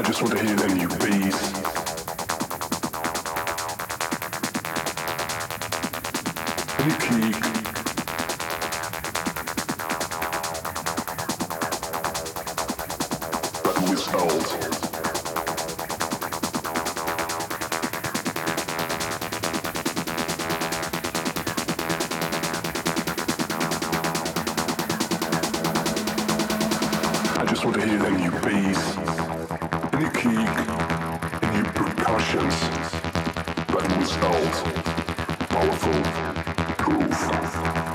I just want to hear them. But without. I just want to hear them new bass, new kick, new percussions, but without powerful groove.